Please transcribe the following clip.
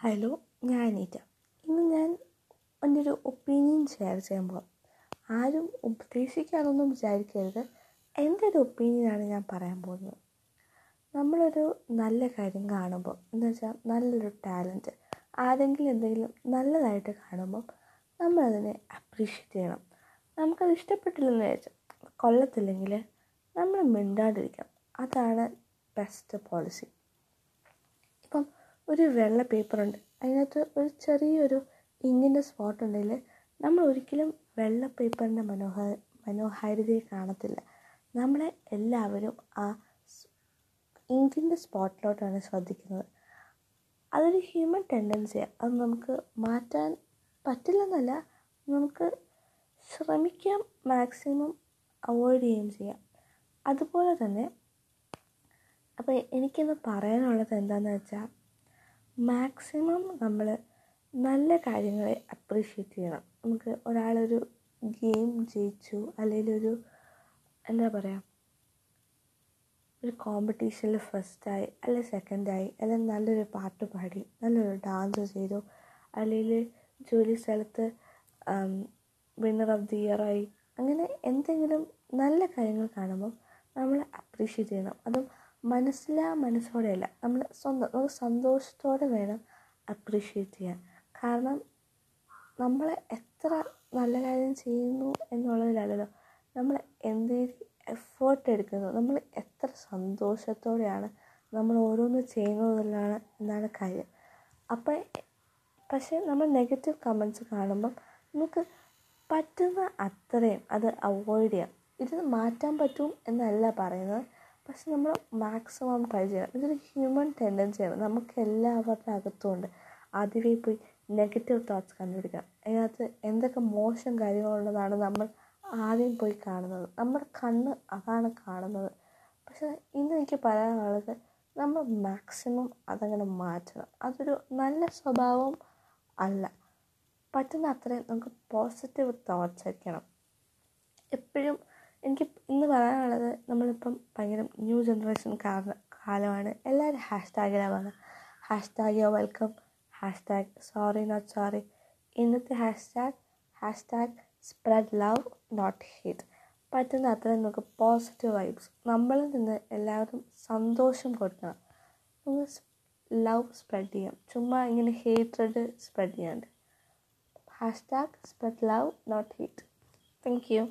Hello ഞാൻ അനീറ്റ. ഇന്ന് ഞാൻ എന്റെ ഒരു ഒപ്പീനിയൻ ഷെയർ ചെയ്യാൻ പോകാം ആരും ഉപദേശിക്കാനൊന്നും വിചാരിക്കരുത്. എന്റെ ഒരു ഒപ്പീനിയനാണ് ഞാൻ പറയാൻ പോകുന്നത്? നമ്മളൊരു നല്ല കാര്യം കാണുമ്പോൾ എന്ന് വെച്ചാൽ നല്ലൊരു ടാലന്റ് ആരെങ്കിലും എന്തെങ്കിലും നല്ലതായിട്ട് കാണുമ്പോൾ നമ്മളതിനെ അപ്രീഷിയേറ്റ് ചെയ്യണം. നമുക്കത് ഇഷ്ടപ്പെട്ടില്ലെന്ന് വിചാരിച്ചാൽ കൊള്ളത്തില്ലെങ്കിൽ നമ്മൾ മിണ്ടാണ്ടിരിക്കണം അതാണ് ബെസ്റ്റ് പോളിസി. ഒരു വെള്ള പേപ്പറുണ്ട്. അതിനകത്ത് ഒരു ചെറിയൊരു ഇങ്ങിന്റെ സ്പോട്ട് ഉണ്ടെങ്കിൽ നമ്മൾ ഒരിക്കലും വെള്ള പേപ്പറിന്റെ മനോഹ മനോഹാരിതയെ കാണത്തില്ല. നമ്മളെ എല്ലാവരും ആ ഇങ്കിന്റെ സ്പോട്ടിലോട്ടാണ് ശ്രദ്ധിക്കുന്നത്. അതൊരു ഹ്യൂമൻ ടെൻഡൻസിയാണ് അത് നമുക്ക് മാറ്റാൻ പറ്റില്ലെന്നല്ല നമുക്ക് ശ്രമിക്കാം മാക്സിമം അവോയ്ഡ് ചെയ്യുകയും ചെയ്യാം. അതുപോലെ തന്നെ അപ്പോൾ എനിക്കിന്ന് പറയാനുള്ളത് എന്താണെന്ന് വെച്ചാൽ മാക്സിമം നമ്മൾ നല്ല കാര്യങ്ങളെ അപ്രീഷിയേറ്റ് ചെയ്യണം. നമുക്ക് ഒരാളൊരു ഗെയിം ജയിച്ചു അല്ലെങ്കിൽ ഒരു എന്താ പറയുക ഒരു കോമ്പറ്റീഷനിൽ ഫസ്റ്റായി അല്ലെ സെക്കൻഡായി അല്ലെങ്കിൽ നല്ലൊരു പാട്ട് പാടി നല്ലൊരു ഡാൻസ് ചെയ്തു അല്ലെങ്കിൽ ജോലി സ്ഥലത്ത് വിന്നർ ഓഫ് ദി ഇയറായി അങ്ങനെ എന്തെങ്കിലും നല്ല കാര്യങ്ങൾ കാണുമ്പോൾ നമ്മൾ അപ്രീഷിയേറ്റ് ചെയ്യണം. അതും മനസ്സിലാ മനസ്സോടെയല്ല. നമ്മൾ സ്വന്തം നമുക്ക് സന്തോഷത്തോടെ വേണം അപ്രീഷിയേറ്റ് ചെയ്യാൻ. കാരണം നമ്മൾ എത്ര നല്ല കാര്യം ചെയ്യുന്നു എന്നുള്ളതിലല്ലല്ലോ. നമ്മൾ എന്ത് എഫേർട്ട് എടുക്കുന്നു നമ്മൾ എത്ര സന്തോഷത്തോടെയാണ് നമ്മൾ ഓരോന്ന് ചെയ്യുന്നതിലാണ് എന്നാണ് കാര്യം. അപ്പം പക്ഷേ നമ്മൾ നെഗറ്റീവ് കമൻസ് കാണുമ്പം നമുക്ക് പറ്റുന്ന അത്രയും അത് അവോയ്ഡ് ചെയ്യാം. ഇത് മാറ്റാൻ പറ്റും എന്നല്ല പറയുന്നത്. പക്ഷെ നമ്മൾ മാക്സിമം ട്രൈ ചെയ്യണം. ഇതൊരു ഹ്യൂമൻ ടെൻഡൻസിയാണ് നമുക്ക് എല്ലാവരുടെ അകത്തുമുണ്ട്. ആദ്യമേ പോയി നെഗറ്റീവ് തോട്ട്സ് കണ്ടുപിടിക്കണം. അതിനകത്ത് എന്തൊക്കെ മോശം കാര്യങ്ങളുള്ളതാണ് നമ്മൾ ആദ്യം പോയി കാണുന്നത്. നമ്മുടെ കണ്ണ് അതാണ് കാണുന്നത്. പക്ഷെ ഇന്ന് എനിക്ക് പറയാനുള്ളത് നമ്മൾ മാക്സിമം അതങ്ങനെ മാറ്റണം. അതൊരു നല്ല സ്വഭാവം അല്ല. പറ്റുന്ന അത്രയും നമുക്ക് പോസിറ്റീവ് തോട്ട്സ് വയ്ക്കണം എപ്പോഴും എനിക്ക് ഇന്ന് പറയാനുള്ളത് നമ്മളിപ്പം ഭയങ്കര ന്യൂ ജനറേഷൻ കാരണം കാലമാണ്. എല്ലാവരും ഹാഷ് ടാഗിലാണ് hashtag yo welcome hashtag sorry not sorry ഇന്നത്തെ hashtag hashtag spread love not hate പറ്റുന്ന അത്രയും നമുക്ക് പോസിറ്റീവ് വൈബ്സ് നമ്മളിൽ നിന്ന് എല്ലാവരും സന്തോഷം കൊടുക്കണം. നമുക്ക് ലവ് സ്പ്രെഡ് ചെയ്യാം. ചുമ്മാ ഇങ്ങനെ ഹേറ്റഡ് സ്പ്രെഡ് ചെയ്യാണ്ട്. Hashtag spread love not hate thank you